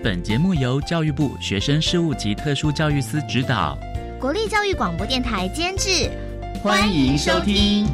本节目由教育部学生事务及特殊教育司指导，国立教育广播电台监制，欢迎收听。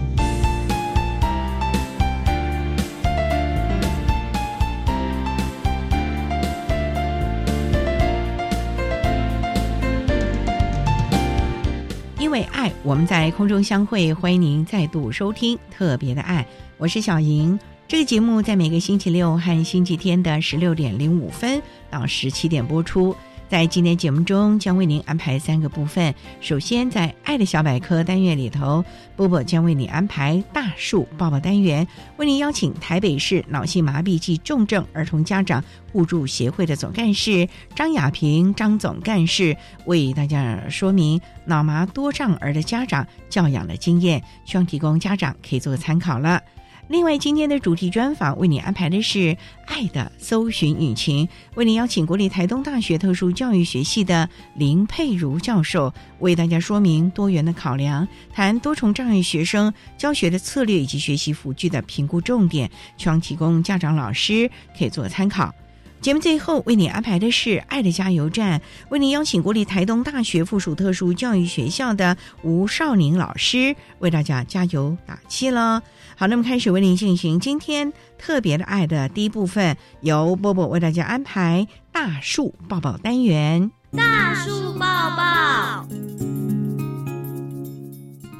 因为爱，我们在空中相会，欢迎您再度收听特别的爱，我是小莹。这个节目在每个星期六和星期天的十六点零五分到十七点播出。在今天节目中，将为您安排三个部分。首先，在“爱的小百科”单元里头，波波将为你安排“大树抱抱”单元，为您邀请台北市脑性麻痹及重症儿童家长互助协会的总干事张雅萍张总干事为大家说明脑麻多障儿的家长教养的经验，希望提供家长可以做个参考了。另外，今天的主题专访为你安排的是“爱的搜寻引擎”，为你邀请国立台东大学特殊教育学系的林佩如教授为大家说明多元的考量，谈多重障碍学生教学的策略以及学习辅具的评估重点，希望提供家长、老师可以做参考。节目最后为你安排的是“爱的加油站”，为你邀请国立台东大学附属特殊教育学校的吴少宁老师为大家加油打气了。好，那么开始为您进行今天特别的爱的第一部分，由波波为大家安排大树抱抱单元。大树抱抱，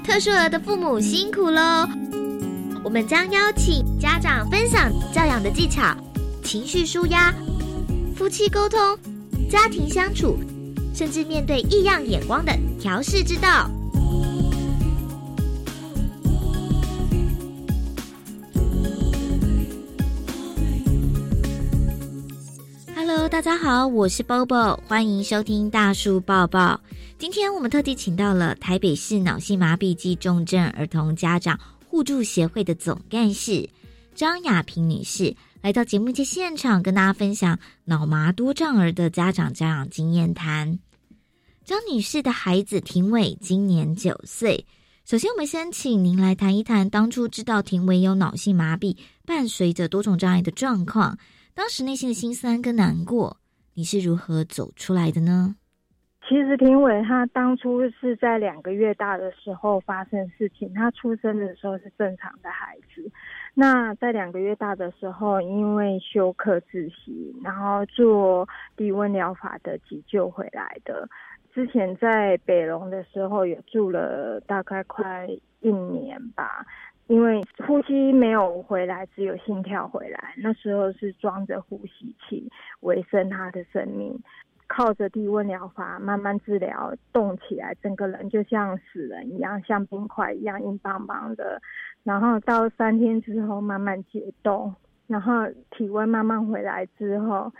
特殊儿的父母辛苦喽！我们将邀请家长分享教养的技巧、情绪舒压、夫妻沟通、家庭相处，甚至面对异样眼光的调试之道。Hello，大家好，我是 Bobo，欢迎收听大树抱抱。今天我们特地请到了台北市脑性麻痹及重症儿童家长互助协会的总干事张雅萍女士，来到节目的现场，跟大家分享脑麻多障儿的家长家长经验谈。张女士的孩子廷伟今年九岁。首先，我们先请您来谈一谈当初知道廷伟有脑性麻痹，伴随着多种障碍的状况。当时内心的心酸跟难过，你是如何走出来的呢？其实廷伟他当初是在两个月大的时候发生事情，他出生的时候是正常的孩子。那在两个月大的时候，因为休克窒息，然后做低温疗法的急救回来的。之前在北龙的时候，也住了大概快一年吧。因为呼吸没有回来，只有心跳回来。那时候是装着呼吸器维生他的生命，靠着低温疗法慢慢治疗，动起来，整个人就像死人一样，像冰块一样硬邦邦的。然后到三天之后慢慢解冻，然后体温慢慢回来之后，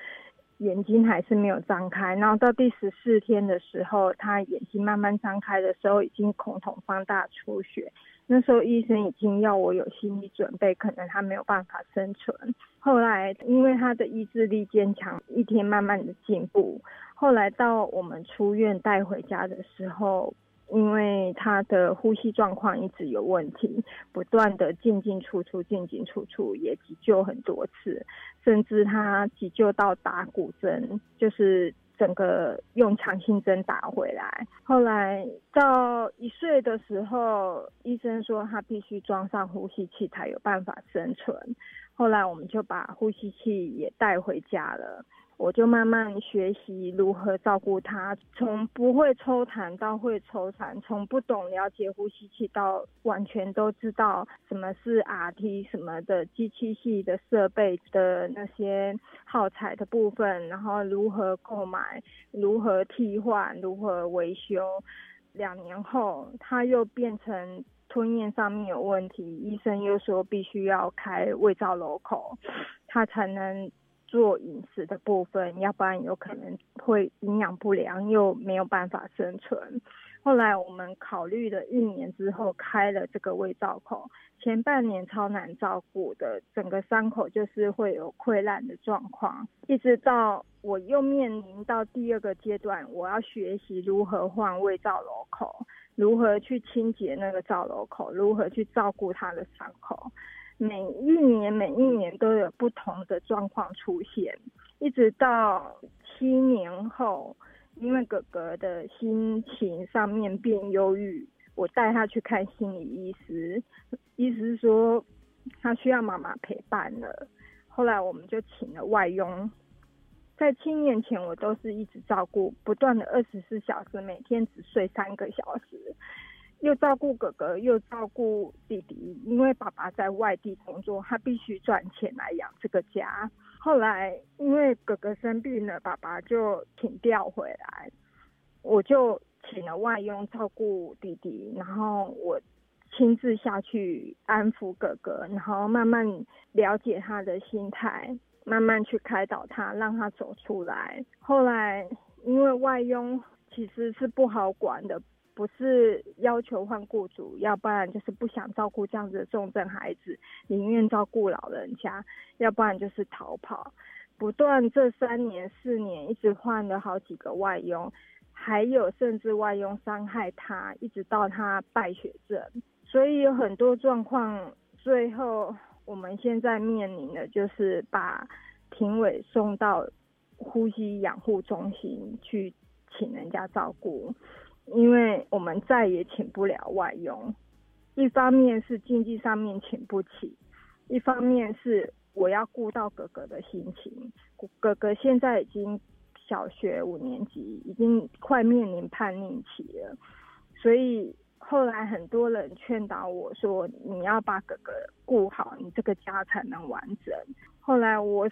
眼睛还是没有张开。然后到第十四天的时候，他眼睛慢慢张开的时候，已经孔瞳放大出血。那时候医生已经要我有心理准备，可能他没有办法生存。后来因为他的意志力坚强，一天慢慢的进步。后来到我们出院带回家的时候，因为他的呼吸状况一直有问题，不断的进进出出，进进出出，也急救很多次，甚至他急救到打骨针，就是。整个用强心针打回来，后来到一岁的时候，医生说他必须装上呼吸器才有办法生存。后来我们就把呼吸器也带回家了。我就慢慢学习如何照顾他，从不会抽痰到会抽痰，从不懂了解呼吸器到完全都知道什么是 RT 什么的机器系的设备的那些耗材的部分，然后如何购买，如何替换，如何维修。两年后，他又变成吞咽上面有问题，医生又说必须要开胃造瘘口，他才能。做饮食的部分，要不然有可能会营养不良，又没有办法生存。后来我们考虑了一年之后，开了这个胃造口。前半年超难照顾的，整个伤口就是会有溃烂的状况。一直到我又面临到第二个阶段，我要学习如何换胃造瘘口，如何去清洁那个造瘘口，如何去照顾它的伤口。每一年每一年都有不同的状况出现，一直到七年后，因为哥哥的心情上面变忧郁，我带他去看心理医师，医师说他需要妈妈陪伴了。后来我们就请了外佣，在七年前我都是一直照顾，不断的二十四小时，每天只睡三个小时。又照顾哥哥，又照顾弟弟，因为爸爸在外地工作，他必须赚钱来养这个家。后来因为哥哥生病了，爸爸就请调回来，我就请了外佣照顾弟弟，然后我亲自下去安抚哥哥，然后慢慢了解他的心态，慢慢去开导他，让他走出来。后来因为外佣其实是不好管的。不是要求换雇主，要不然就是不想照顾这样子的重症孩子，宁愿照顾老人家，要不然就是逃跑。不断这三年四年一直换了好几个外佣，还有甚至外佣伤害他，一直到他败血症。所以有很多状况，最后我们现在面临的就是把评委送到呼吸养护中心去，请人家照顾。因为我们再也请不了外佣，一方面是经济上面请不起，一方面是我要顾到哥哥的心情。哥哥现在已经小学五年级，已经快面临叛逆期了，所以后来很多人劝导我说：“你要把哥哥顾好，你这个家才能完整。”后来我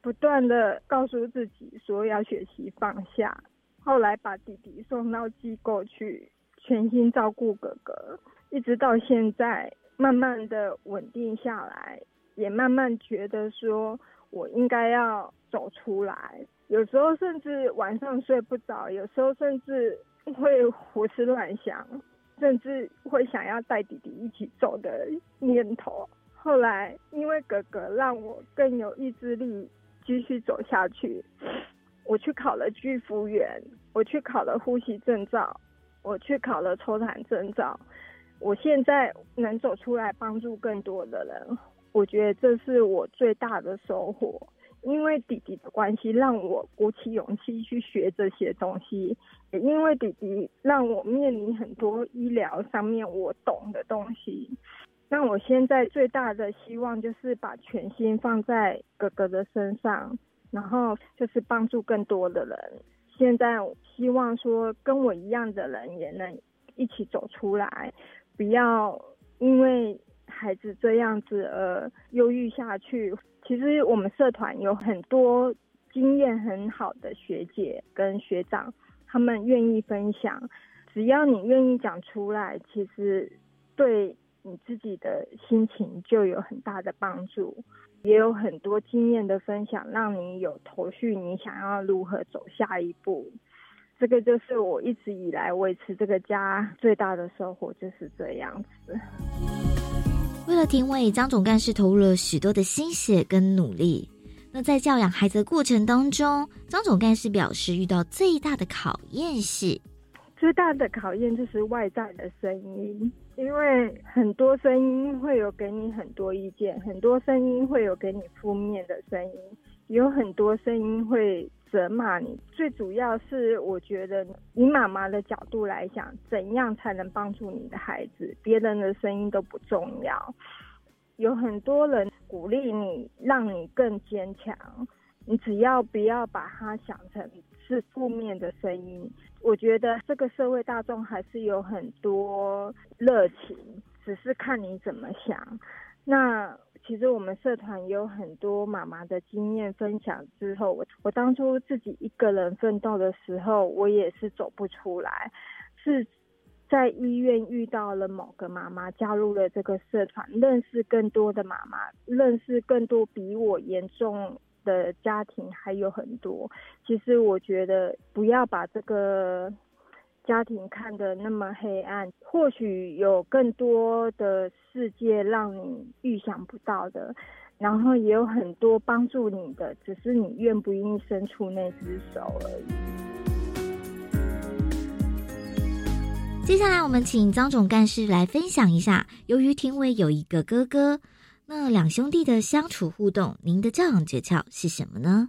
不断的告诉自己说要学习放下。后来把弟弟送到机构去，全心照顾哥哥，一直到现在，慢慢的稳定下来，也慢慢觉得说我应该要走出来。有时候甚至晚上睡不着，有时候甚至会胡思乱想，甚至会想要带弟弟一起走的念头。后来因为哥哥让我更有意志力继续走下去。我去考了居服员，我去考了呼吸证照，我去考了抽痰证照。我现在能走出来帮助更多的人，我觉得这是我最大的收获。因为弟弟的关系，让我鼓起勇气去学这些东西；也因为弟弟让我面临很多医疗上面我懂的东西。那我现在最大的希望就是把全心放在哥哥的身上。然后就是帮助更多的人。现在希望说跟我一样的人也能一起走出来，不要因为孩子这样子而忧郁下去。其实我们社团有很多经验很好的学姐跟学长，他们愿意分享。只要你愿意讲出来，其实对你自己的心情就有很大的帮助。也有很多经验的分享，让你有头绪，你想要如何走下一步？这个就是我一直以来维持这个家最大的收获，就是这样子。为了庭伟，张总干事投入了许多的心血跟努力。那在教养孩子的过程当中，张总干事表示，遇到最大的考验是。最大的考验就是外在的声音，因为很多声音会有给你很多意见，很多声音会有给你负面的声音，有很多声音会责骂你。最主要是，我觉得以妈妈的角度来讲，怎样才能帮助你的孩子？别人的声音都不重要，有很多人鼓励你，让你更坚强。你只要不要把它想成是负面的声音，我觉得这个社会大众还是有很多热情，只是看你怎么想。那其实我们社团也有很多妈妈的经验分享之后，我我当初自己一个人奋斗的时候，我也是走不出来，是。在医院遇到了某个妈妈，加入了这个社团，认识更多的妈妈，认识更多比我严重的家庭还有很多。其实我觉得不要把这个家庭看得那么黑暗，或许有更多的世界让你预想不到的，然后也有很多帮助你的，只是你愿不愿意伸出那只手而已。接下来，我们请张总干事来分享一下。由于庭伟有一个哥哥，那两兄弟的相处互动，您的教养诀窍是什么呢？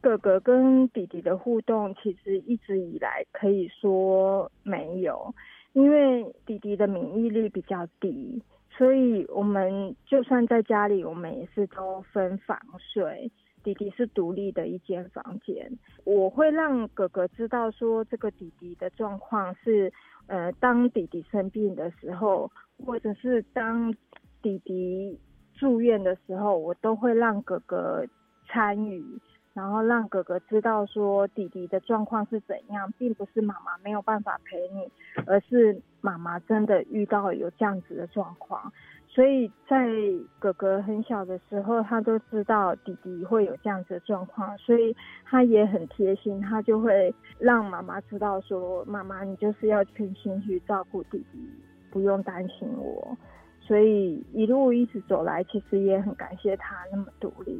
哥哥跟弟弟的互动，其实一直以来可以说没有，因为弟弟的免疫力比较低，所以我们就算在家里，我们也是都分房睡。弟弟是独立的一间房间，我会让哥哥知道说，这个弟弟的状况是。呃，当弟弟生病的时候，或者是当弟弟住院的时候，我都会让哥哥参与，然后让哥哥知道说弟弟的状况是怎样，并不是妈妈没有办法陪你，而是妈妈真的遇到有这样子的状况。所以在哥哥很小的时候，他都知道弟弟会有这样子的状况，所以他也很贴心，他就会让妈妈知道说：“妈妈，你就是要全心去照顾弟弟，不用担心我。”所以一路一直走来，其实也很感谢他那么独立。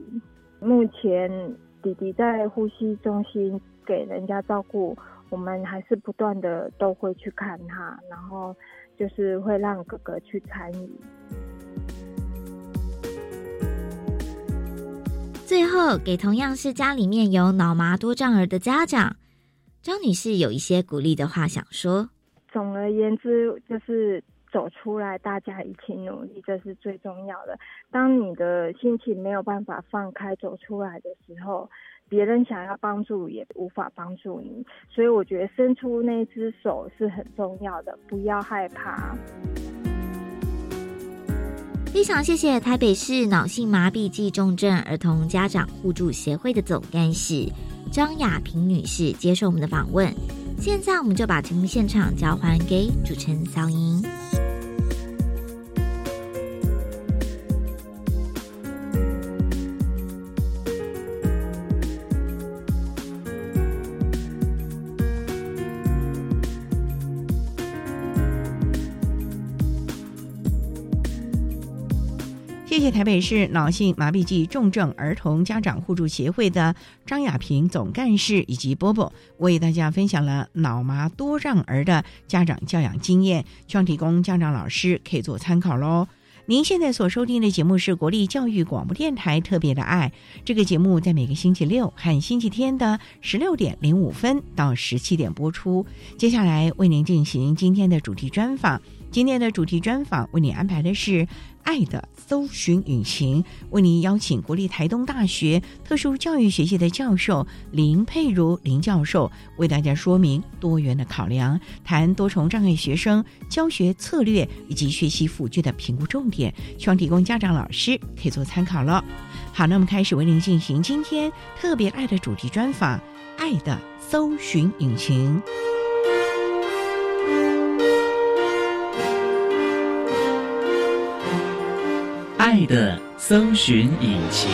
目前弟弟在呼吸中心给人家照顾，我们还是不断的都会去看他，然后。就是会让哥哥去参与。最后，给同样是家里面有脑麻多障儿的家长，张女士有一些鼓励的话想说。总而言之，就是走出来，大家一起努力，这是最重要的。当你的心情没有办法放开走出来的时候。别人想要帮助也无法帮助你，所以我觉得伸出那只手是很重要的，不要害怕。非常谢谢台北市脑性麻痹暨重症儿童家长互助协会的总干事张雅萍女士接受我们的访问。现在我们就把节目现场交还给主持人小英。谢谢台北市脑性麻痹暨重症儿童家长互助协会的张雅萍总干事以及波波，为大家分享了脑麻多障儿的家长教养经验，希望提供家长老师可以做参考喽。您现在所收听的节目是国立教育广播电台特别的爱，这个节目在每个星期六和星期天的十六点零五分到十七点播出。接下来为您进行今天的主题专访，今天的主题专访为您安排的是。爱的搜寻引擎为您邀请国立台东大学特殊教育学系的教授林佩如林教授为大家说明多元的考量，谈多重障碍学生教学策略以及学习辅具的评估重点，希望提供家长老师可以做参考了。好，那我们开始为您进行今天特别爱的主题专访《爱的搜寻引擎》。爱的搜寻引擎。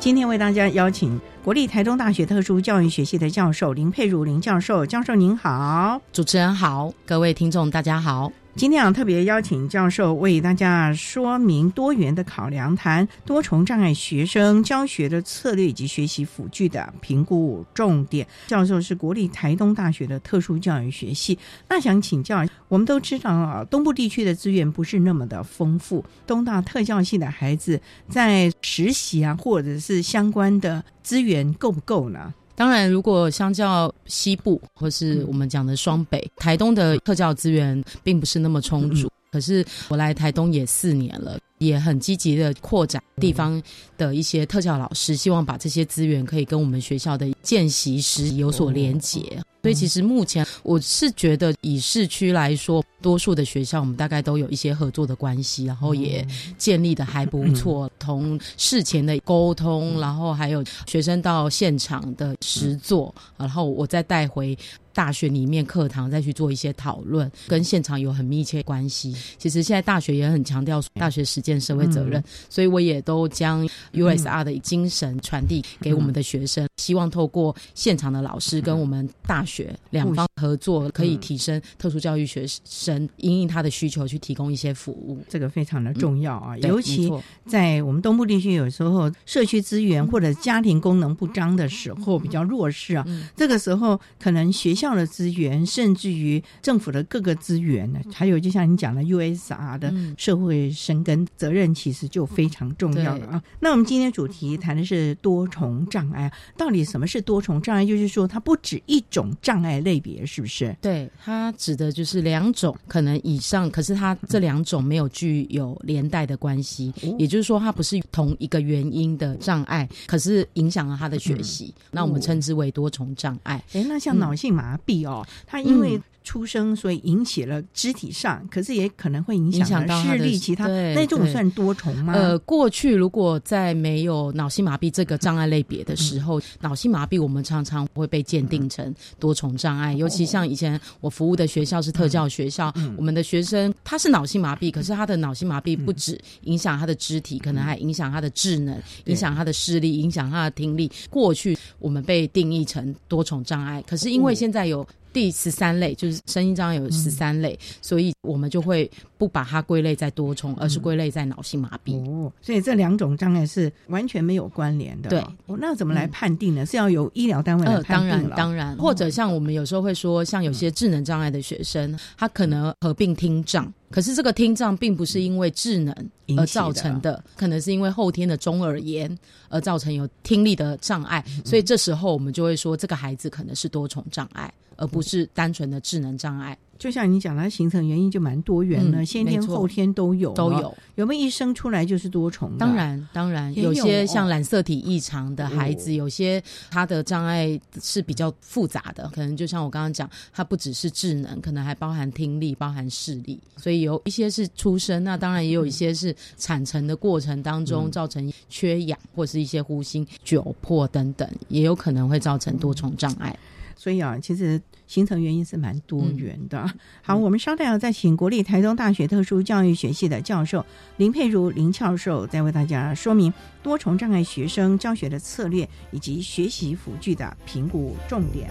今天为大家邀请国立台中大学特殊教育学系的教授林佩如林教授，教授您好，主持人好，各位听众大家好。今天啊，特别邀请教授为大家说明多元的考量，谈多重障碍学生教学的策略以及学习辅具的评估重点。教授是国立台东大学的特殊教育学系。那想请教，我们都知道啊，东部地区的资源不是那么的丰富，东大特教系的孩子在实习啊，或者是相关的资源够不够呢？当然，如果相较西部或是我们讲的双北，台东的特教资源并不是那么充足。可是我来台东也四年了，也很积极的扩展地方的一些特教老师，希望把这些资源可以跟我们学校的见习师有所连结。所以其实目前我是觉得，以市区来说，多数的学校我们大概都有一些合作的关系，然后也建立的还不错。同事前的沟通，然后还有学生到现场的实作，然后我再带回大学里面课堂再去做一些讨论，跟现场有很密切关系。其实现在大学也很强调大学实践社会责任，所以我也都将 USR 的精神传递给我们的学生，希望透过现场的老师跟我们大学。学两方合作可以提升特殊教育学生因应他的需求去提供一些服务，这个非常的重要啊！尤其在我们东部地区，有时候社区资源或者家庭功能不彰的时候比较弱势啊，这个时候可能学校的资源，甚至于政府的各个资源呢，还有就像你讲的 USR 的社会生根责任，其实就非常重要了啊！那我们今天主题谈的是多重障碍，到底什么是多重障碍？就是说它不止一种。障碍类别是不是？对，它指的就是两种可能以上，可是它这两种没有具有连带的关系，也就是说，它不是同一个原因的障碍，可是影响了他的学习，那我们称之为多重障碍。哎，那像脑性麻痹哦，它因为。出生，所以引起了肢体上，可是也可能会影响到视力，其他那这种算多重吗？呃，过去如果在没有脑性麻痹这个障碍类别的时候，脑性麻痹我们常常会被鉴定成多重障碍。尤其像以前我服务的学校是特教学校，我们的学生他是脑性麻痹，可是他的脑性麻痹不止影响他的肢体，可能还影响他的智能，影响他的视力，影响他的听力。过去我们被定义成多重障碍，可是因为现在有。第十三类就是声音障碍有十三类，所以我们就会不把它归类在多重，而是归类在脑性麻痹。哦，所以这两种障碍是完全没有关联的。对，那怎么来判定呢？是要由医疗单位来判定当然，当然，或者像我们有时候会说，像有些智能障碍的学生，他可能合并听障，可是这个听障并不是因为智能而造成的，可能是因为后天的中耳炎而造成有听力的障碍，所以这时候我们就会说，这个孩子可能是多重障碍。而不是单纯的智能障碍。就像你讲，它形成原因就蛮多元了，先天后天都有，都有。有没有一生出来就是多重？当然，当然，有些像染色体异常的孩子，有些他的障碍是比较复杂的，可能就像我刚刚讲，他不只是智能，可能还包含听力、包含视力。所以有一些是出生，那当然也有一些是产程的过程当中造成缺氧，或是一些呼吸窘迫等等，也有可能会造成多重障碍。所以啊，其实形成原因是蛮多元的。好，我们稍待要再请国立台中大学特殊教育学系的教授林佩如林教授，再为大家说明多重障碍学生教学的策略以及学习辅具的评估重点。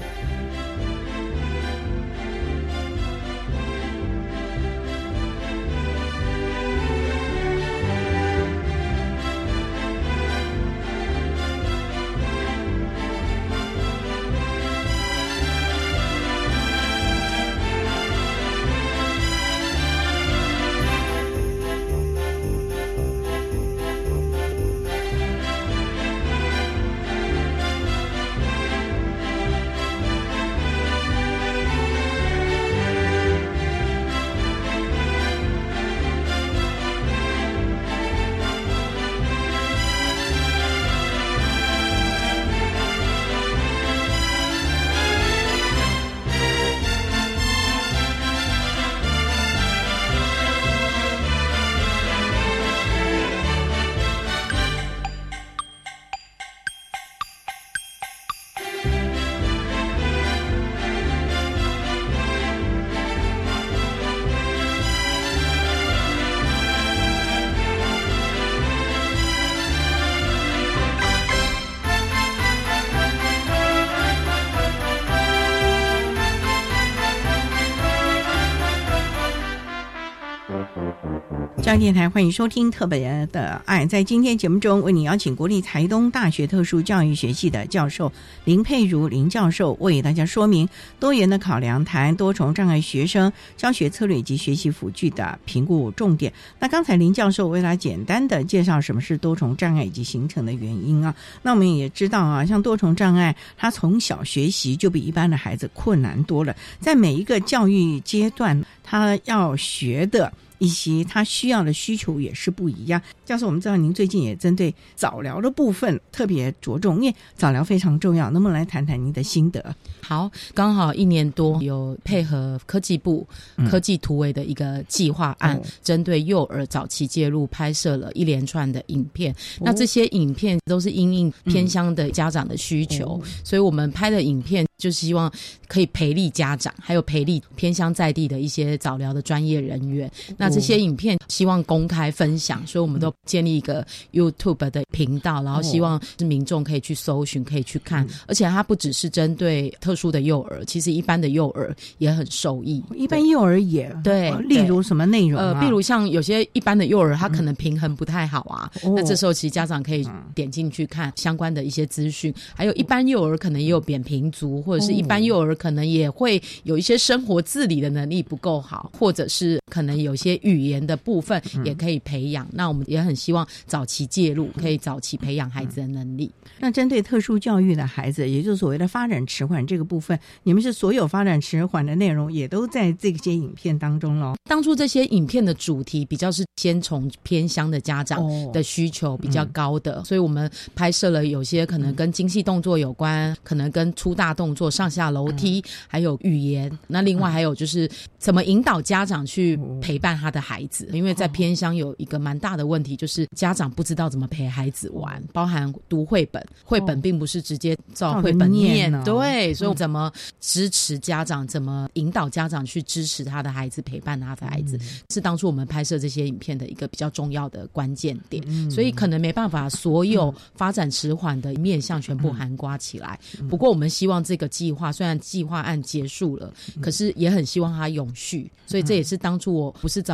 教育电台欢迎收听特别的爱，在今天节目中，为你邀请国立台东大学特殊教育学系的教授林佩如林教授，为大家说明多元的考量，谈多重障碍学生教学策略以及学习辅具的评估重点。那刚才林教授为大家简单的介绍什么是多重障碍以及形成的原因啊。那我们也知道啊，像多重障碍，他从小学习就比一般的孩子困难多了，在每一个教育阶段，他要学的。以及他需要的需求也是不一样。教授，我们知道您最近也针对早疗的部分特别着重，因为早疗非常重要。能不能来谈谈您的心得？好，刚好一年多有配合科技部科技突围的一个计划案，针对幼儿早期介入拍摄了一连串的影片。那这些影片都是因应偏乡的家长的需求，所以我们拍的影片就希望可以培力家长，还有培力偏乡在地的一些早疗的专业人员。那这些影片希望公开分享，所以我们都建立一个 YouTube 的频道，然后希望是民众可以去搜寻，可以去看。而且它不只是针对特殊的幼儿，其实一般的幼儿也很受益。一般幼儿也对，例如什么内容？呃，比如像有些一般的幼儿，他可能平衡不太好啊，那这时候其实家长可以点进去看相关的一些资讯。还有一般幼儿可能也有扁平足，或者是一般幼儿可能也会有一些生活自理的能力不够好，或者是可能有些。语言的部分也可以培养，那我们也很希望早期介入，可以早期培养孩子的能力。那针对特殊教育的孩子，也就是所谓的发展迟缓这个部分，你们是所有发展迟缓的内容也都在这些影片当中喽？当初这些影片的主题比较是先从偏乡的家长的需求比较高的，所以我们拍摄了有些可能跟精细动作有关，可能跟粗大动作、上下楼梯，还有语言。那另外还有就是怎么引导家长去陪伴他的孩子，因为在偏乡有一个蛮大的问题，就是家长不知道怎么陪孩子玩，包含读绘本，绘本并不是直接照绘本念，对，所以怎么支持家长，怎么引导家长去支持他的孩子，陪伴他的孩子，是当初我们拍摄这些影片的一个比较重要的关键点。所以可能没办法所有发展迟缓的面向全部含刮起来。不过我们希望这个计划虽然计划案结束了，可是也很希望它永续。所以这也是当初我不是找。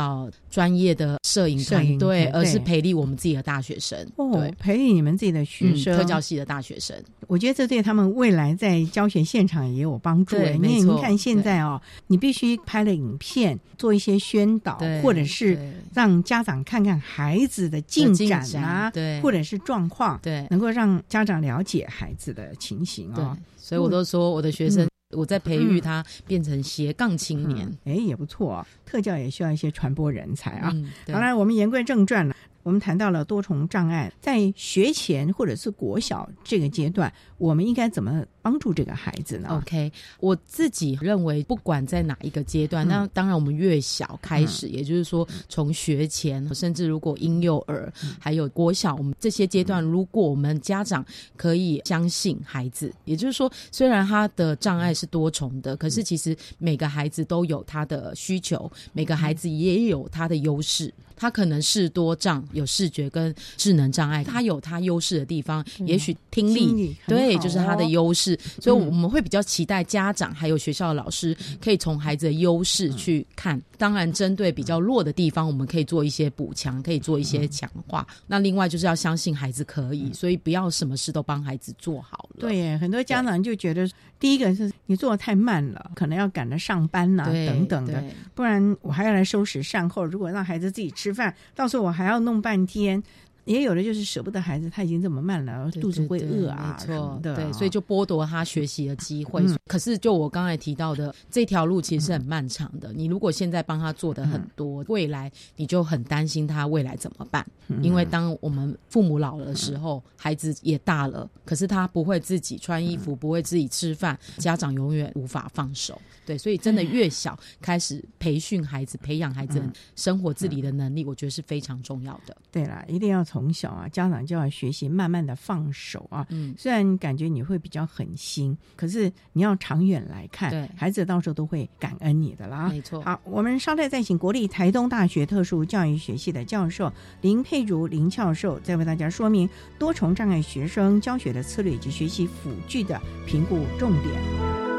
专业的摄影团队，而是培力我们自己的大学生，对，培力你们自己的学生，特教系的大学生。我觉得这对他们未来在教学现场也有帮助。因为你看现在哦，你必须拍了影片，做一些宣导，或者是让家长看看孩子的进展啊，对，或者是状况，对，能够让家长了解孩子的情形啊。所以我都说我的学生。我在培育他变成斜杠青年，哎，也不错。特教也需要一些传播人才啊。好了，我们言归正传了。我们谈到了多重障碍，在学前或者是国小这个阶段，我们应该怎么帮助这个孩子呢？OK，我自己认为，不管在哪一个阶段，那当然我们越小开始，也就是说从学前，甚至如果婴幼儿还有国小，我们这些阶段，如果我们家长可以相信孩子，也就是说，虽然他的障碍是多重的，可是其实每个孩子都有他的需求，每个孩子也有他的优势。他可能是多障，有视觉跟智能障碍，他有他优势的地方，也许听力对，就是他的优势，所以我们会比较期待家长还有学校的老师可以从孩子的优势去看。当然，针对比较弱的地方，我们可以做一些补强，可以做一些强化。那另外就是要相信孩子可以，所以不要什么事都帮孩子做好了。对，很多家长就觉得，第一个是你做的太慢了，可能要赶着上班呐，等等的，不然我还要来收拾善后。如果让孩子自己吃饭，到时候我还要弄半天。也有的就是舍不得孩子，他已经这么慢了，肚子会饿啊，没错，对，所以就剥夺他学习的机会。可是，就我刚才提到的，这条路其实是很漫长的。你如果现在帮他做的很多，未来你就很担心他未来怎么办？因为当我们父母老了的时候，孩子也大了，可是他不会自己穿衣服，不会自己吃饭，家长永远无法放手。对，所以真的越小开始培训孩子、培养孩子生活自理的能力，我觉得是非常重要的。对啦，一定要从小啊，家长就要学习慢慢的放手啊。嗯，虽然感觉你会比较狠心，可是你要长远来看，对孩子到时候都会感恩你的啦。没错。好，我们稍待再请国立台东大学特殊教育学系的教授林佩如林教授，再为大家说明多重障碍学生教学的策略以及学习辅具的评估重点。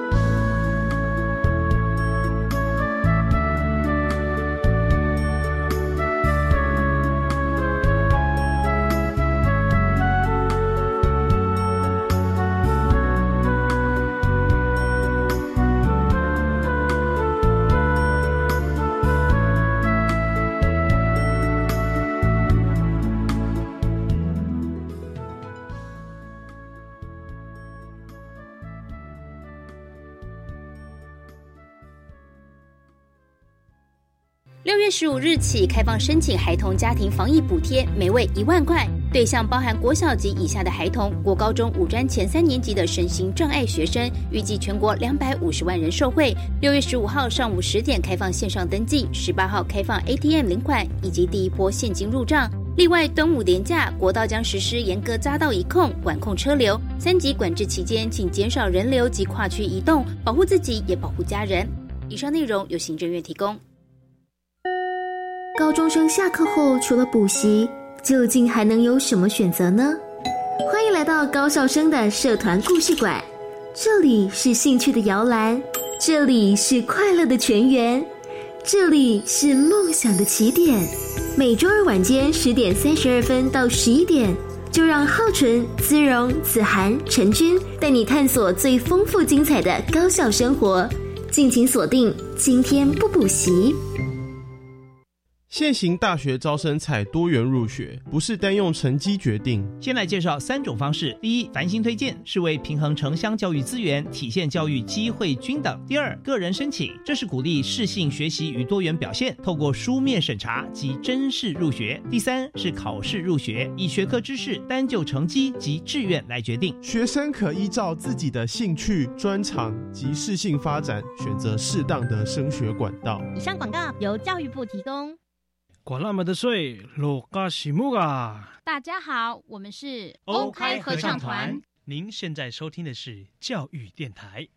十五日起开放申请孩童家庭防疫补贴，每位一万块，对象包含国小及以下的孩童、国高中五专前三年级的身心障碍学生，预计全国两百五十万人受惠。六月十五号上午十点开放线上登记，十八号开放 ATM 领款以及第一波现金入账。另外，端午连假，国道将实施严格匝道一控，管控车流。三级管制期间，请减少人流及跨区移动，保护自己也保护家人。以上内容由行政院提供。高中生下课后除了补习，究竟还能有什么选择呢？欢迎来到高校生的社团故事馆，这里是兴趣的摇篮，这里是快乐的泉源，这里是梦想的起点。每周二晚间十点三十二分到十一点，就让浩纯、姿荣、子涵、陈军带你探索最丰富精彩的高校生活。敬请锁定，今天不补习。现行大学招生采多元入学，不是单用成绩决定。先来介绍三种方式：第一，繁星推荐，是为平衡城乡教育资源，体现教育机会均等；第二，个人申请，这是鼓励适性学习与多元表现，透过书面审查及真试入学；第三是考试入学，以学科知识单就成绩及志愿来决定。学生可依照自己的兴趣、专长及适性发展，选择适当的升学管道。以上广告由教育部提供。管那么的水，落嘎西木啊！大家好，我们是欧开合唱团。您现在收听的是教育电台。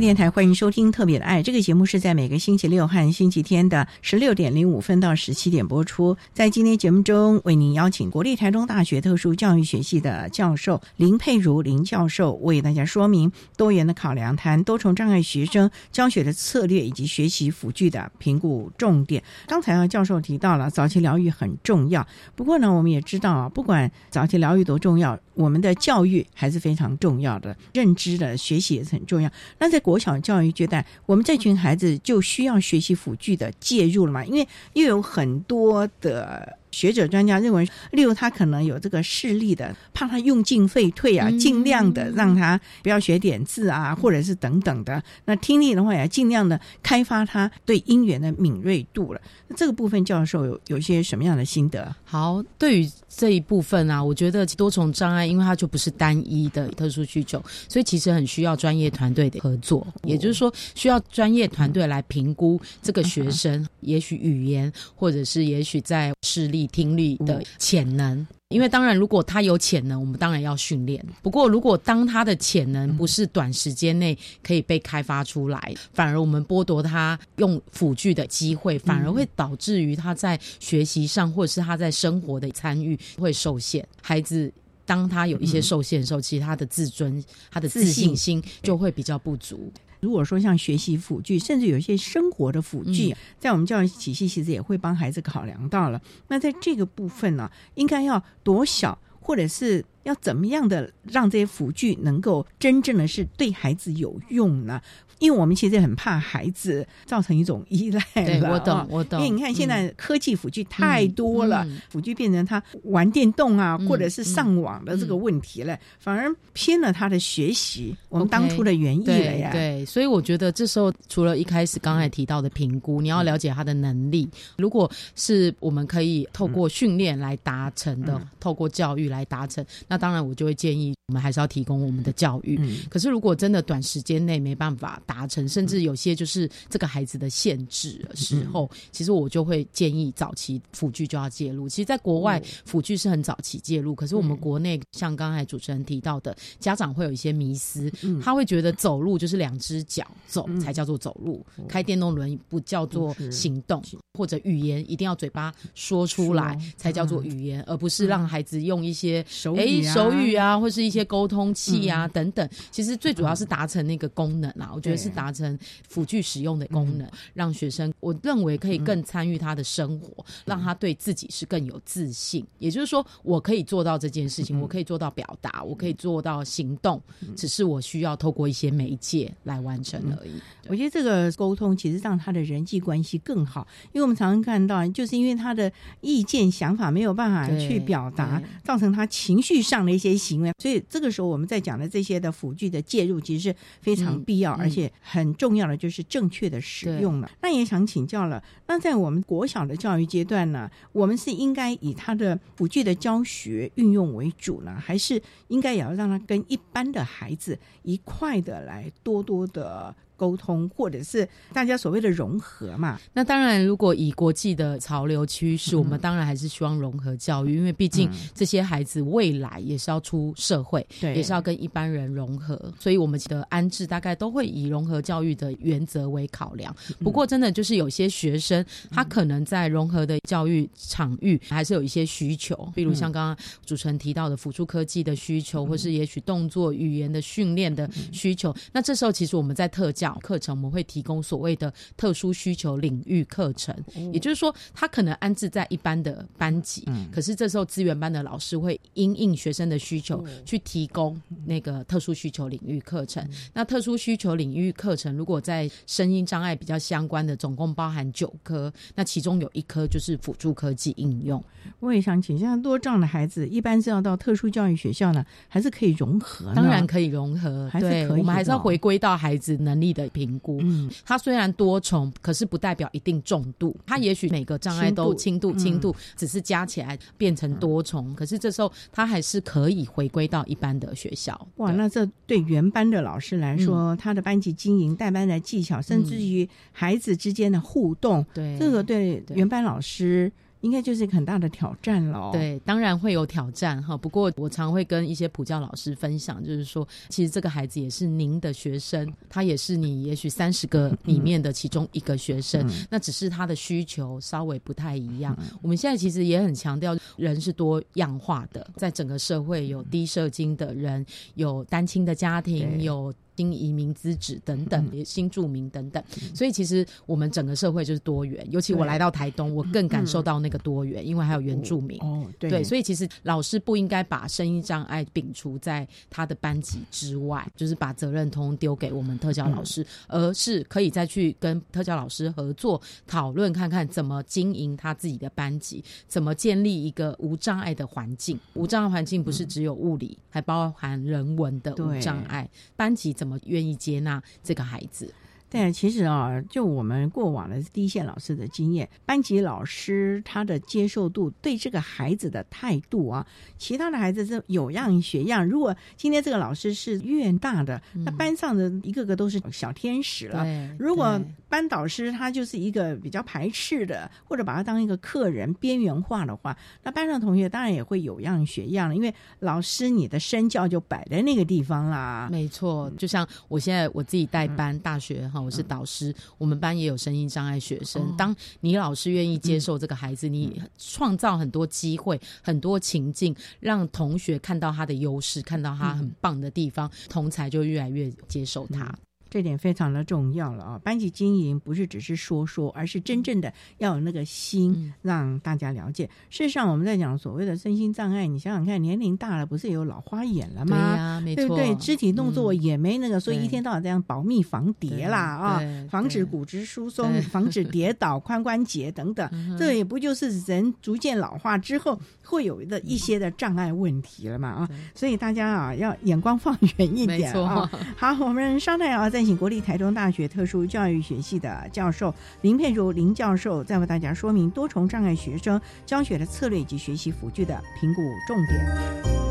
电台欢迎收听《特别的爱》这个节目，是在每个星期六和星期天的十六点零五分到十七点播出。在今天节目中，为您邀请国立台中大学特殊教育学系的教授林佩如林教授，为大家说明多元的考量，谈多重障碍学生教学的策略以及学习辅具的评估重点。刚才啊，教授提到了早期疗愈很重要，不过呢，我们也知道啊，不管早期疗愈多重要，我们的教育还是非常重要的，认知的学习也是很重要。那在国小教育阶段，我们这群孩子就需要学习辅具的介入了嘛？因为又有很多的。学者专家认为，例如他可能有这个视力的，怕他用进废退啊，尽量的让他不要学点字啊，或者是等等的。那听力的话，也尽量的开发他对音源的敏锐度了。那这个部分，教授有有些什么样的心得？好，对于这一部分啊，我觉得多重障碍，因为它就不是单一的特殊需求，所以其实很需要专业团队的合作。也就是说，需要专业团队来评估这个学生，也许语言，或者是也许在视力。听力的潜能，因为当然，如果他有潜能，我们当然要训练。不过，如果当他的潜能不是短时间内可以被开发出来，反而我们剥夺他用辅具的机会，反而会导致于他在学习上或者是他在生活的参与会受限。孩子当他有一些受限的时候，其实他的自尊、他的自信心就会比较不足。如果说像学习辅具，甚至有一些生活的辅具，在我们教育体系其实也会帮孩子考量到了。那在这个部分呢，应该要多小，或者是要怎么样的让这些辅具能够真正的是对孩子有用呢？因为我们其实很怕孩子造成一种依赖，对我懂，我懂。因为你看现在科技辅具太多了，辅具变成他玩电动啊，或者是上网的这个问题了，反而偏了他的学习。我们当初的原意了呀。对，所以我觉得这时候除了一开始刚才提到的评估，你要了解他的能力。如果是我们可以透过训练来达成的，透过教育来达成，那当然我就会建议我们还是要提供我们的教育。可是如果真的短时间内没办法。达成，甚至有些就是这个孩子的限制的时候，其实我就会建议早期辅具就要介入。其实，在国外辅具是很早期介入，可是我们国内像刚才主持人提到的，家长会有一些迷思，他会觉得走路就是两只脚走才叫做走路，开电动轮椅不叫做行动，或者语言一定要嘴巴说出来才叫做语言，而不是让孩子用一些手语以手语啊，或是一些沟通器啊等等。其实最主要是达成那个功能啊，我觉得是达成辅具使用的功能，让学生我认为可以更参与他的生活，让他对自己是更有自信。也就是说，我可以做到这件事情，我可以做到表达，我可以做到行动，只是我需要透过一些媒介来完成而已。我觉得这个沟通其实让他的人际关系更好，因为我们常常看到，就是因为他的意见想法没有办法去表达，造成他情绪上的一些行为。所以这个时候我们在讲的这些的辅具的介入，其实是非常必要，而且很重要的就是正确的使用了。那也想请教了，那在我们国小的教育阶段呢，我们是应该以他的辅具的教学运用为主呢，还是应该也要让他跟一般的孩子一块的来多多的？沟通，或者是大家所谓的融合嘛？那当然，如果以国际的潮流趋势，我们当然还是希望融合教育，因为毕竟这些孩子未来也是要出社会，对，也是要跟一般人融合，所以我们的安置大概都会以融合教育的原则为考量。不过，真的就是有些学生，他可能在融合的教育场域还是有一些需求，比如像刚刚主持人提到的辅助科技的需求，或是也许动作语言的训练的需求。那这时候，其实我们在特教。课程我们会提供所谓的特殊需求领域课程，也就是说，他可能安置在一般的班级，可是这时候资源班的老师会因应学生的需求去提供那个特殊需求领域课程。那特殊需求领域课程如果在声音障碍比较相关的，总共包含九科，那其中有一科就是辅助科技应用。我也想请，像多障的孩子，一般是要到特殊教育学校呢，还是可以融合？当然可以融合，对，我们还是要回归到孩子能力的评估。嗯，它虽然多重，可是不代表一定重度。它也许每个障碍都轻度，轻度只是加起来变成多重，可是这时候他还是可以回归到一般的学校。哇，那这对原班的老师来说，他的班级经营、带班的技巧，甚至于孩子之间的互动，对这个对原班老师。应该就是很大的挑战了。对，当然会有挑战哈。不过我常会跟一些普教老师分享，就是说，其实这个孩子也是您的学生，他也是你也许三十个里面的其中一个学生。那只是他的需求稍微不太一样。我们现在其实也很强调，人是多样化的，在整个社会有低社金的人，有单亲的家庭，有。新移民资质等等，新住民等等，所以其实我们整个社会就是多元。尤其我来到台东，我更感受到那个多元，因为还有原住民。哦，对，所以其实老师不应该把声音障碍摒除在他的班级之外，就是把责任通丢给我们特教老师，而是可以再去跟特教老师合作讨论，看看怎么经营他自己的班级，怎么建立一个无障碍的环境。无障碍环境不是只有物理，还包含人文的无障碍班级怎。怎么愿意接纳这个孩子？对，其实啊，就我们过往的第一线老师的经验，班级老师他的接受度对这个孩子的态度啊，其他的孩子是有样学样。如果今天这个老师是院大的，那班上的一个个都是小天使了。如果班导师他就是一个比较排斥的，或者把他当一个客人边缘化的话，那班上同学当然也会有样学样了。因为老师你的身教就摆在那个地方啦。没错，就像我现在我自己带班大学哈。我是导师，我们班也有声音障碍学生。当你老师愿意接受这个孩子，你创造很多机会、很多情境，让同学看到他的优势，看到他很棒的地方，同才就越来越接受他。这点非常的重要了啊！班级经营不是只是说说，而是真正的要有那个心，让大家了解。事实上，我们在讲所谓的身心障碍，你想想看，年龄大了不是有老花眼了吗？对不对？肢体动作也没那个，所以一天到晚这样保密防跌啦啊，防止骨质疏松，防止跌倒、髋关节等等，这也不就是人逐渐老化之后会有的一些的障碍问题了嘛啊？所以大家啊，要眼光放远一点啊！好，我们稍待啊，再。请国立台中大学特殊教育学系的教授林佩如林教授，再为大家说明多重障碍学生教学的策略以及学习辅具的评估重点。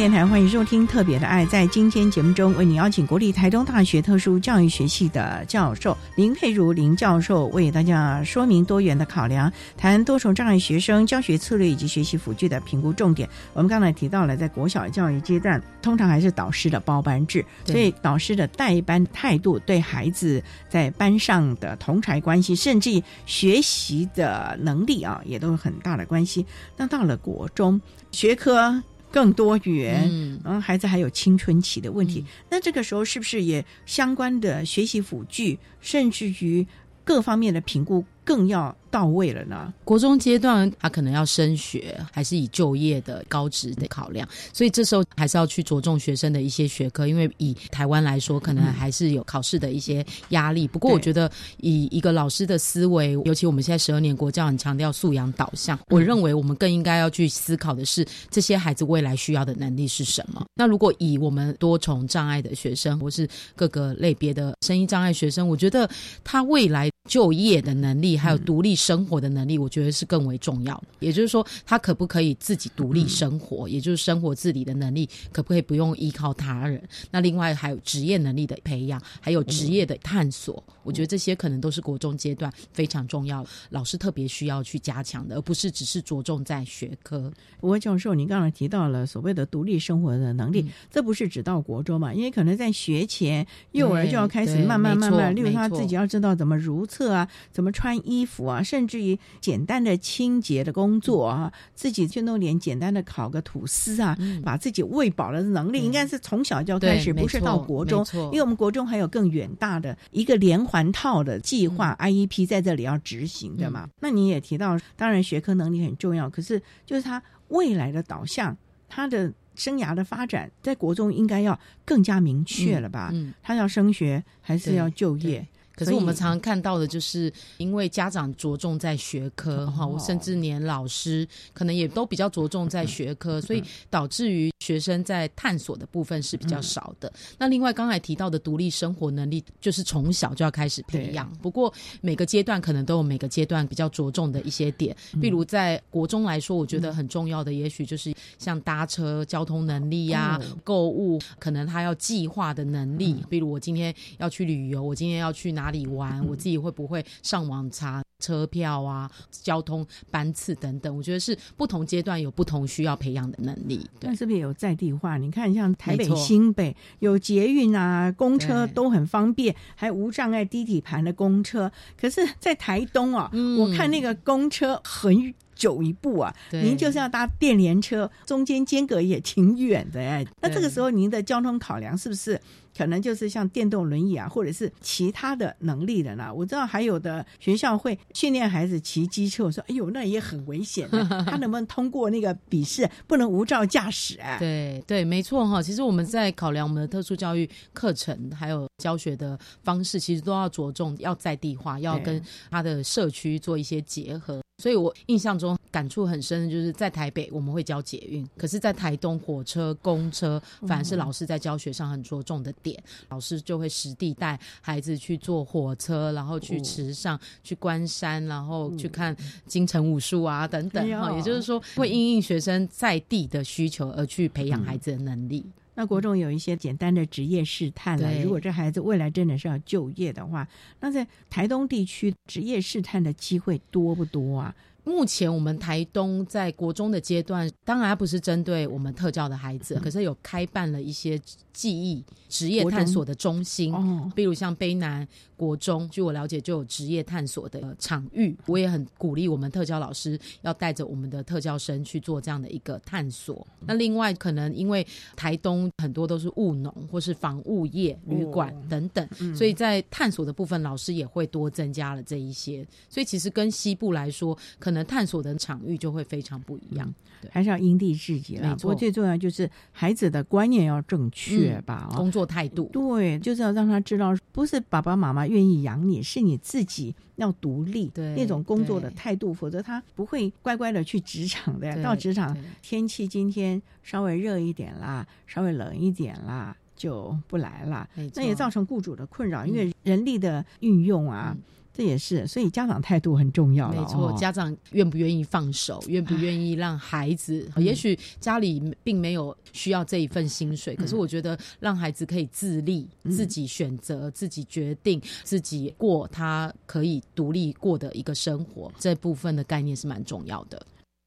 电台，欢迎收听《特别的爱》。在今天节目中，为你邀请国立台东大学特殊教育学系的教授林佩如林教授，为大家说明多元的考量，谈多重障碍学生教学策略以及学习辅具的评估重点。我们刚才提到了，在国小教育阶段，通常还是导师的包班制，所以导师的带班态度对孩子在班上的同才关系，甚至学习的能力啊，也都有很大的关系。那到了国中，学科。更多元，然后孩子还有青春期的问题，那这个时候是不是也相关的学习辅具，甚至于各方面的评估更要？到位了呢。国中阶段，他可能要升学，还是以就业的高职的考量，所以这时候还是要去着重学生的一些学科，因为以台湾来说，可能还是有考试的一些压力。不过，我觉得以一个老师的思维，尤其我们现在十二年国教很强调素养导向，我认为我们更应该要去思考的是，这些孩子未来需要的能力是什么。那如果以我们多重障碍的学生，或是各个类别的声音障碍学生，我觉得他未来就业的能力，还有独立。生活的能力，我觉得是更为重要的。也就是说，他可不可以自己独立生活？也就是生活自理的能力，可不可以不用依靠他人？那另外还有职业能力的培养，还有职业的探索。我觉得这些可能都是国中阶段非常重要，老师特别需要去加强的，而不是只是着重在学科。吴教授，您刚才提到了所谓的独立生活的能力，这不是只到国中嘛？因为可能在学前幼儿就要开始慢慢慢慢，例如他自己要知道怎么如厕啊，怎么穿衣服啊。甚至于简单的清洁的工作啊，自己去弄点简单的烤个吐司啊，把自己喂饱了的能力，应该是从小就要开始，不是到国中。因为我们国中还有更远大的一个连环套的计划 IEP 在这里要执行的嘛。那你也提到，当然学科能力很重要，可是就是他未来的导向，他的生涯的发展，在国中应该要更加明确了吧？嗯，他要升学还是要就业？可是我们常常看到的，就是因为家长着重在学科哈，甚至连老师可能也都比较着重在学科，所以导致于学生在探索的部分是比较少的。那另外刚才提到的独立生活能力，就是从小就要开始培养。不过每个阶段可能都有每个阶段比较着重的一些点，比如在国中来说，我觉得很重要的，也许就是像搭车、交通能力呀、购物，可能他要计划的能力。比如我今天要去旅游，我今天要去哪？里玩，我自己会不会上网查车票啊、交通班次等等？我觉得是不同阶段有不同需要培养的能力。但是不是有在地化？你看，像台北新北有捷运啊，公车都很方便，还无障碍低底盘的公车。可是，在台东啊，我看那个公车很久一步啊，您就是要搭电联车，中间间隔也挺远的哎。那这个时候，您的交通考量是不是？可能就是像电动轮椅啊，或者是其他的能力的呢。我知道还有的学校会训练孩子骑机车，我说：“哎呦，那也很危险，他能不能通过那个笔试？不能无照驾驶啊？”对对，没错哈。其实我们在考量我们的特殊教育课程还有教学的方式，其实都要着重要在地化，要跟他的社区做一些结合。所以我印象中感触很深的就是在台北我们会教捷运，可是，在台东火车、公车反而是老师在教学上很着重的点，老师就会实地带孩子去坐火车，然后去池上、去关山，然后去看京城武术啊等等哈。也就是说，会因应学生在地的需求而去培养孩子的能力。那国中有一些简单的职业试探了。如果这孩子未来真的是要就业的话，那在台东地区职业试探的机会多不多啊？目前我们台东在国中的阶段，当然不是针对我们特教的孩子，可是有开办了一些记忆职业探索的中心，比如像卑南。国中，据我了解，就有职业探索的场域。我也很鼓励我们特教老师要带着我们的特教生去做这样的一个探索。那另外，可能因为台东很多都是务农或是房务业、旅馆等等，所以在探索的部分，老师也会多增加了这一些。所以其实跟西部来说，可能探索的场域就会非常不一样。还是要因地制宜了。不过最重要就是孩子的观念要正确吧，工作态度对，就是要让他知道，不是爸爸妈妈。愿意养你是你自己要独立那种工作的态度，否则他不会乖乖的去职场的。到职场天气今天稍微热一点啦，稍微冷一点啦，就不来了。那也造成雇主的困扰，因为人力的运用啊。这也是，所以家长态度很重要。没错，哦家长愿不愿意放手，愿不愿意让孩子？也许家里并没有需要这一份薪水，可是我觉得让孩子可以自立，嗯自己选择、自己决定、自己过他可以独立过的一个生活，这部分的概念是蛮重要的。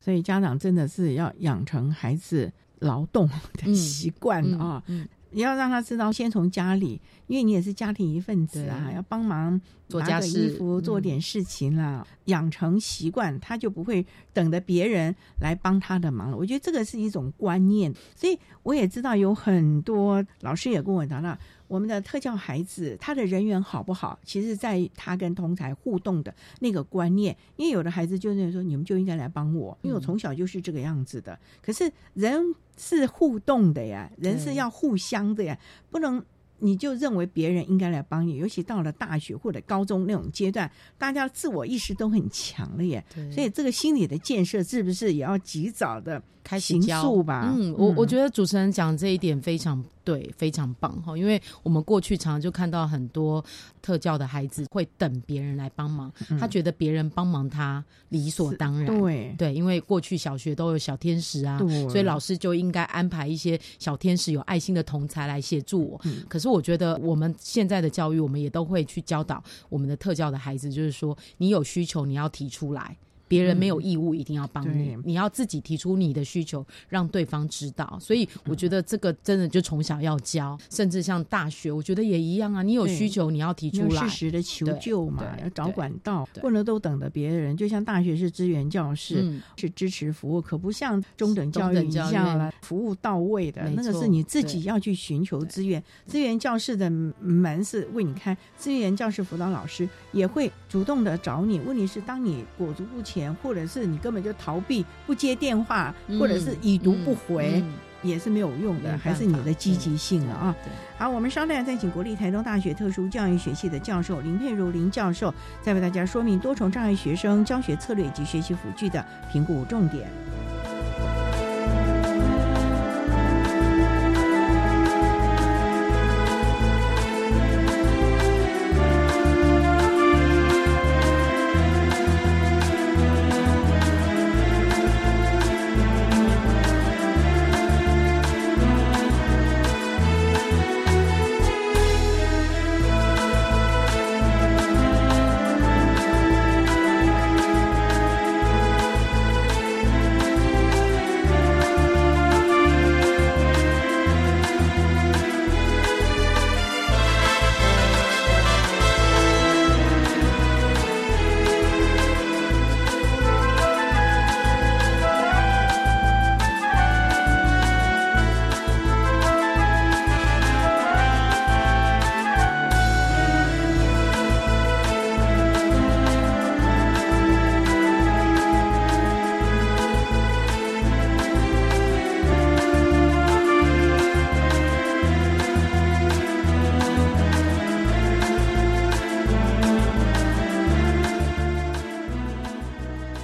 所以家长真的是要养成孩子劳动的习惯嗯啊。嗯你要让他知道，先从家里，因为你也是家庭一份子啊，要帮忙做家事衣服，做嗯点事情啦，养成习惯，他就不会等着别人来帮他的忙了。我觉得这个是一种观念，所以我也知道有很多老师也跟我谈到，我们的特教孩子他的人缘好不好，其实在于他跟同才互动的那个观念。因为有的孩子就认为说，你们就应该来帮我，因为我从小就是这个样子的。可是人是互动的呀，人是要互相的呀，不能。你就认为别人应该来帮你，尤其到了大学或者高中那种阶段，大家自我意识都很强了耶。所以这个心理的建设是不是也要及早的行开始教？嗯，我我觉得主持人讲这一点非常对，非常棒哈。因为我们过去常常就看到很多特教的孩子会等别人来帮忙，嗯他觉得别人帮忙他理所当然。对对，因为过去小学都有小天使啊，所以老师就应该安排一些小天使有爱心的同才来协助我。嗯可是我觉得我们现在的教育，我们也都会去教导我们的特教的孩子，就是说你有需求你要提出来。别人没有义务一定要帮你，对你要自己提出你的需求，让对方知道。所以我觉得这个真的就从小要教，甚至像大学，我觉得也一样啊。你有需求，你要提出来，适时的求救嘛，要找管道，对不能都等着别人。就像大学是资源教室，嗯是支持服务，可不像中等教育一样了，服务到位的那个是你自己要去寻求资源。资源教室的门是为你开，资源教室辅导老师也会主动的找你。问题是，当你裹足不前，或者是你根本就逃避、不接电话，嗯或者是已读不回。嗯也是没有用的，还是你的积极性了啊！对好，我们稍待再请国立台东大学特殊教育学系的教授林佩如林教授，再为大家说明多重障碍学生教学策略以及学习辅具的评估重点。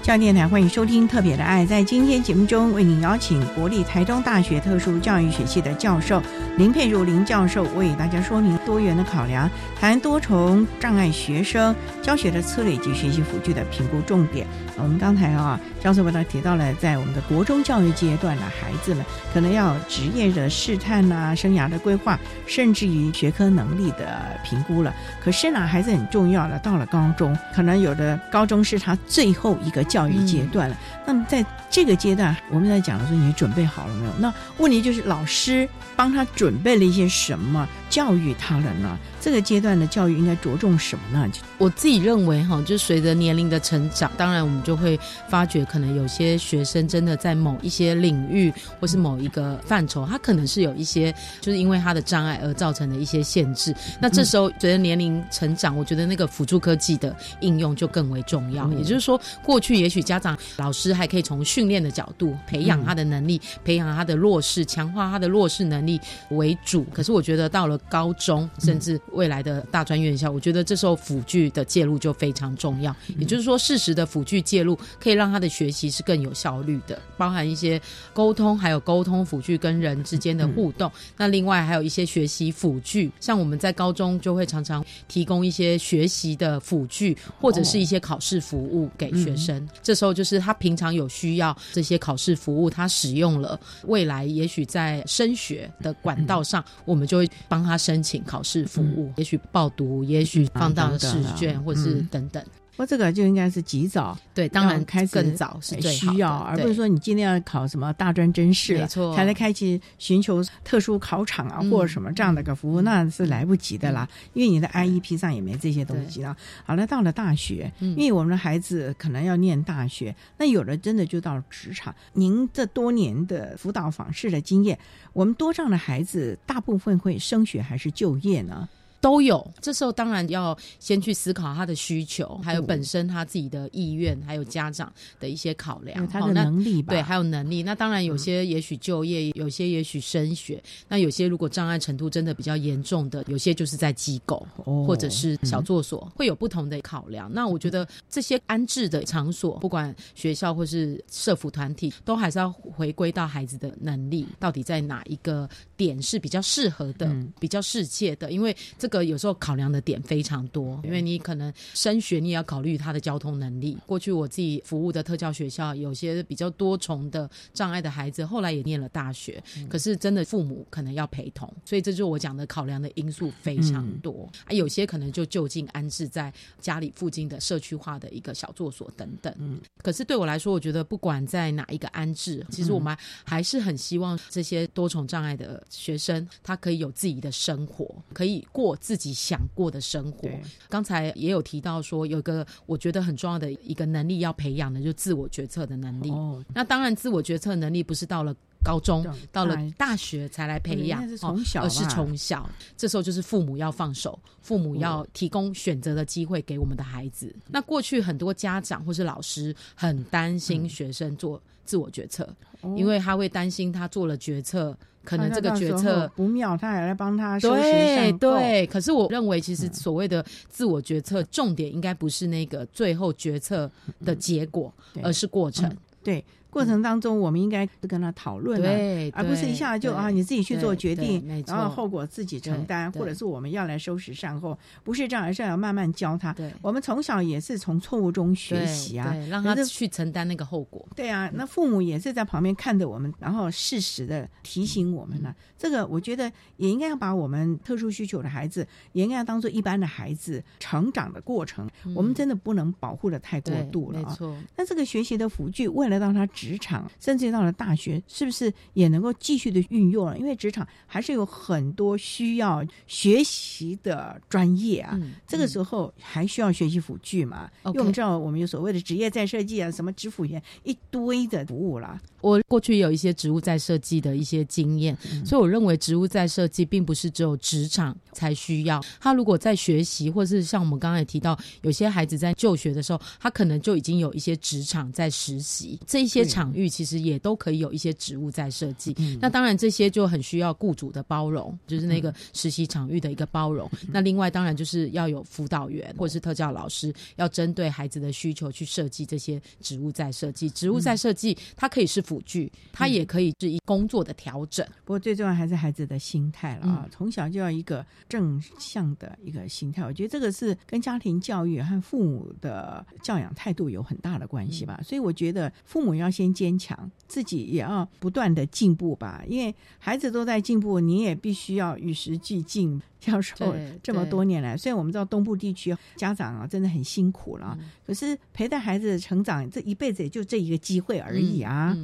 教育电台欢迎收听《特别的爱》。在今天节目中，为您邀请国立台中大学特殊教育学系的教授林佩如林教授，为大家说明多元的考量，谈多重障碍学生教学的策略及学习辅具的评估重点。我们刚才啊，教授为他提到了，在我们的国中教育阶段的孩子们，可能要职业的试探呐、生涯的规划，甚至于学科能力的评估了。可是呢，还是很重要的。到了高中，可能有的高中是他最后一个教育阶段了。那么在这个阶段，我们在讲的时候，你准备好了没有？那问题就是老师帮他准备了一些什么，教育他人呢？这个阶段的教育应该着重什么呢？我自己认为哈，就随着年龄的成长，当然我们就会发觉，可能有些学生真的在某一些领域或是某一个范畴，他可能是有一些就是因为他的障碍而造成的一些限制。那这时候随着年龄成长，我觉得那个辅助科技的应用就更为重要。也就是说，过去也许家长、老师还可以从训练的角度培养他的能力，培养他的弱势，强化他的弱势能力为主。可是我觉得到了高中，甚至未来的大专院校，我觉得这时候辅具的介入就非常重要。也就是说，适时的辅具介入可以让他的学习是更有效率的，包含一些沟通，还有沟通辅具跟人之间的互动。那另外还有一些学习辅具，像我们在高中就会常常提供一些学习的辅具，或者是一些考试服务给学生。这时候就是他平常有需要这些考试服务，他使用了，未来也许在升学的管道上，我们就会帮他申请考试服务，也许报读，也许放到试卷，或是等等。不过这个就应该是及早，对，当然开始更早是最需要，而不是说你今天要考什么大专真试，没错，才来开启寻求特殊考场啊，或者什么这样的个服务，那是来不及的啦，因为你的 IEP 上也没这些东西啊。好了，到了大学，因为我们的孩子可能要念大学，那有的真的就到职场。您这多年的辅导访视的经验，我们多障的孩子大部分会升学还是就业呢？都有，这时候当然要先去思考他的需求，还有本身他自己的意愿，还有家长的一些考量，他的能力吧。对，还有能力。那当然有些也许就业，有些也许升学。那有些如果障碍程度真的比较严重的，有些就是在机构或者是小作所，会有不同的考量。那我觉得这些安置的场所，不管学校或是社服团体，都还是要回归到孩子的能力，到底在哪一个点是比较适合的、比较适切的，因为这。个有时候考量的点非常多，因为你可能升学，你也要考虑他的交通能力。过去我自己服务的特教学校，有些比较多重的障碍的孩子，后来也念了大学，可是真的父母可能要陪同，所以这就是我讲的考量的因素非常多啊。有些可能就就近安置在家里附近的社区化的一个小作所等等。嗯，可是对我来说，我觉得不管在哪一个安置，其实我们还是很希望这些多重障碍的学生，他可以有自己的生活，可以过。自己想过的生活。刚才也有提到说，有个我觉得很重要的一个能力要培养的，就是自我决策的能力。哦，那当然，自我决策能力不是到了高中、到了大学才来培养，从小，而是从小。这时候就是父母要放手，父母要提供选择的机会给我们的孩子。那过去很多家长或是老师很担心学生做自我决策，因为他会担心他做了决策。可能这个决策不妙，他还来帮他收拾对对，可是我认为，其实所谓的自我决策，重点应该不是那个最后决策的结果，而是过程。对。过程当中，我们应该跟他讨论对，而不是一下就啊你自己去做决定，然后后果自己承担，或者是我们要来收拾善后，不是这样，而是要慢慢教他。对，我们从小也是从错误中学习啊，让他去承担那个后果。对啊，那父母也是在旁边看着我们，然后适时的提醒我们呢。这个我觉得也应该要把我们特殊需求的孩子，也应该要当做一般的孩子成长的过程。我们真的不能保护的太过度了啊。那这个学习的辅具，为了让他职场，甚至到了大学，是不是也能够继续的运用了？因为职场还是有很多需要学习的专业啊。这个时候还需要学习辅具嘛？因为我们知道，我们有所谓的职业再设计啊，什么职辅员一堆的服务啦。我过去有一些植物在设计的一些经验，所以我认为植物在设计并不是只有职场才需要。他如果在学习，或是像我们刚刚也提到，有些孩子在就学的时候，他可能就已经有一些职场在实习，这一些场域其实也都可以有一些植物在设计。那当然这些就很需要雇主的包容，就是那个实习场域的一个包容。那另外当然就是要有辅导员或者是特教老师，要针对孩子的需求去设计这些植物在设计。植物在设计，它可以是。辅具，它也可以是一工作的调整。不过最重要还是孩子的心态了啊！从小就要一个正向的一个心态。我觉得这个是跟家庭教育和父母的教养态度有很大的关系吧。所以我觉得父母要先坚强，自己也要不断的进步吧。因为孩子都在进步，你也必须要与时俱进。教授这么多年来，虽然我们知道东部地区家长啊真的很辛苦了，可是陪带孩子成长这一辈子也就这一个机会而已啊。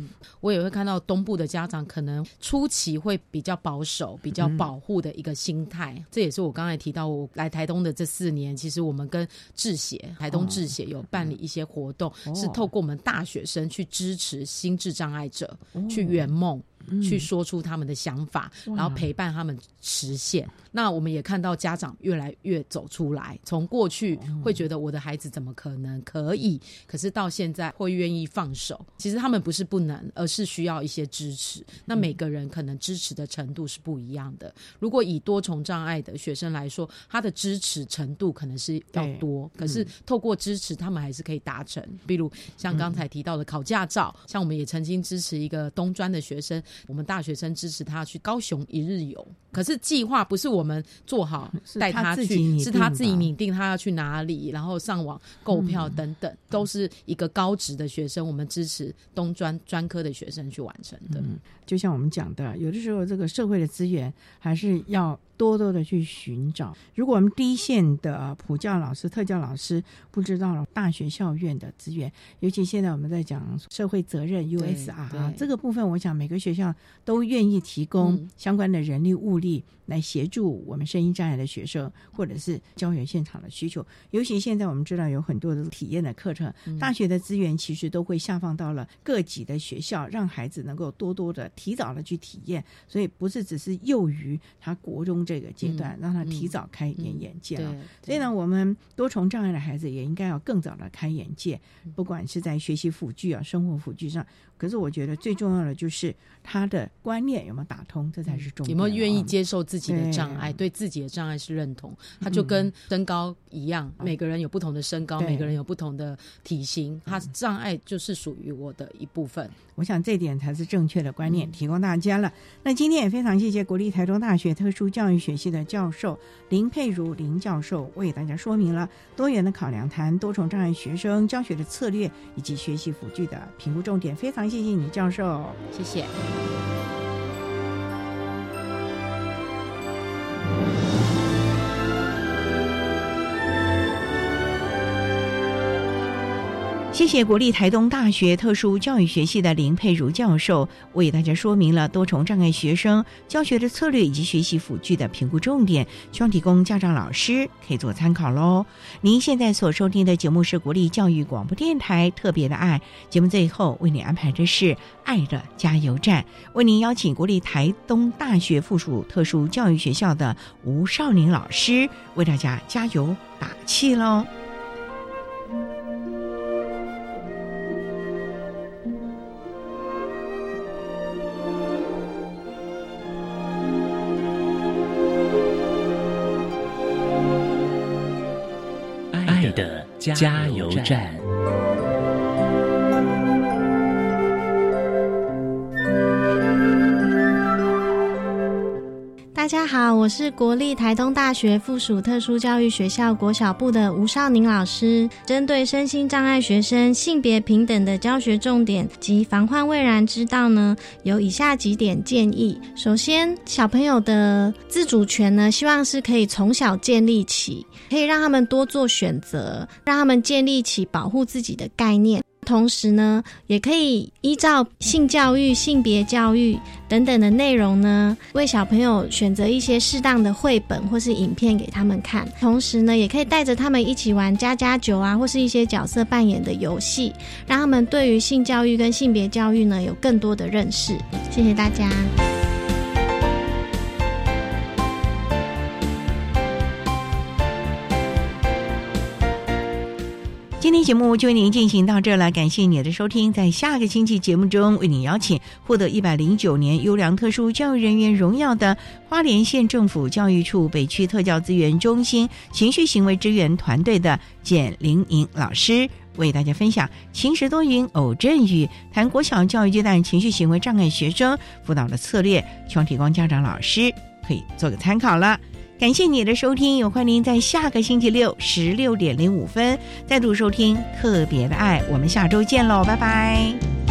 我也会看到东部的家长可能初期会比较保守、比较保护的一个心态。这也是我刚才提到，我来台东的这四年，其实我们跟智协、台东智协有办理一些活动，是透过我们大学生去支持心智障碍者去圆梦。去说出他们的想法，然后陪伴他们实现。那我们也看到家长越来越走出来，从过去嗯会觉得我的孩子怎么可能可以，可是到现在会愿意放手。其实他们不是不能，而是需要一些支持。那每个人可能支持的程度是不一样的。如果以多重障碍的学生来说，他的支持程度可能是要多，可是透过支持，他们还是可以达成。比如像刚才提到的考驾照，像我们也曾经支持一个东专的学生，我们大学生支持他去高雄一日游。可是计划不是我们做好 带他去，是他自己拟定他要去哪里，然后上网购票等等，都是一个高职的学生，我们支持东专专科的学生去完成的。嗯，就像我们讲的，有的时候这个社会的资源还是要多多的去寻找。如果我们第一线的普教老师、特教老师不知道大学校院的资源，尤其现在我们在讲社会责任 USR 啊这个部分，我想每个学校都愿意提供嗯相关的人力物力来协助我们声音障碍的学生，或者是教学现场的需求。尤其现在我们知道有很多的体验的课程，嗯大学的资源其实都会下放到了各级的学校，让孩子能够多多的提早的去体验。所以不是只是幼于他国中这个阶段，嗯让他提早开一点眼界了。对，所以呢，我们多重障碍的孩子也应该要更早的开眼界，不管是在学习辅具啊、生活辅具上。可是我觉得最重要的就是他的观念有没有打通，这才是重点、有没有愿意啊接受自己的障碍，对对自己的障碍是认同？他就跟身高一样，每个人有不同的身高，每个人有不同的体型，他障碍就是属于我的一部分。我想这点才是正确的观嗯念，提供大家了。那今天也非常谢谢国立台中大学特殊教育学系的教授林佩如林教授为大家说明了多元的考量谈多重障碍学生教学的策略以及学习辅具的评估重点。非常谢谢你，教授。谢谢。谢谢国立台东大学特殊教育学系的林佩如教授为大家说明了多重障碍学生教学的策略以及学习辅具的评估重点，希望提供家长老师可以做参考喽。您现在所收听的节目是国立教育广播电台特别的爱节目，最后为您安排的是爱的加油站，为您邀请国立台东大学附属特殊教育学校的吴少宁老师为大家加油打气喽。加油站。大家好，我是国立台东大学附属特殊教育学校国小部的吴少宁老师。针对身心障碍学生性别平等的教学重点及防患未然之道呢，有以下几点建议。首先，小朋友的自主权呢，希望是可以从小建立起，可以让他们多做选择，让他们建立起保护自己的概念。同时呢，也可以依照性教育、性别教育等等的内容呢，为小朋友选择一些适当的绘本或是影片给他们看。同时呢，也可以带着他们一起玩家家酒啊，或是一些角色扮演的游戏，让他们对于性教育跟性别教育呢有更多的认识。谢谢大家。今天节目就为您进行到这了，感谢你的收听。在下个星期节目中，为您邀请获得一百零九年优良特殊教育人员荣耀的花莲县政府教育处北区特教资源中心情绪行为支援团队的简玲莹老师，为大家分享晴时多云偶阵雨，谈国小教育阶段情绪行为障碍学生辅导的策略，希望提供家长老师可以做个参考了。感谢你的收听，也欢迎您在下个星期六十六点零五分再度收听特别的爱，我们下周见喽，拜拜。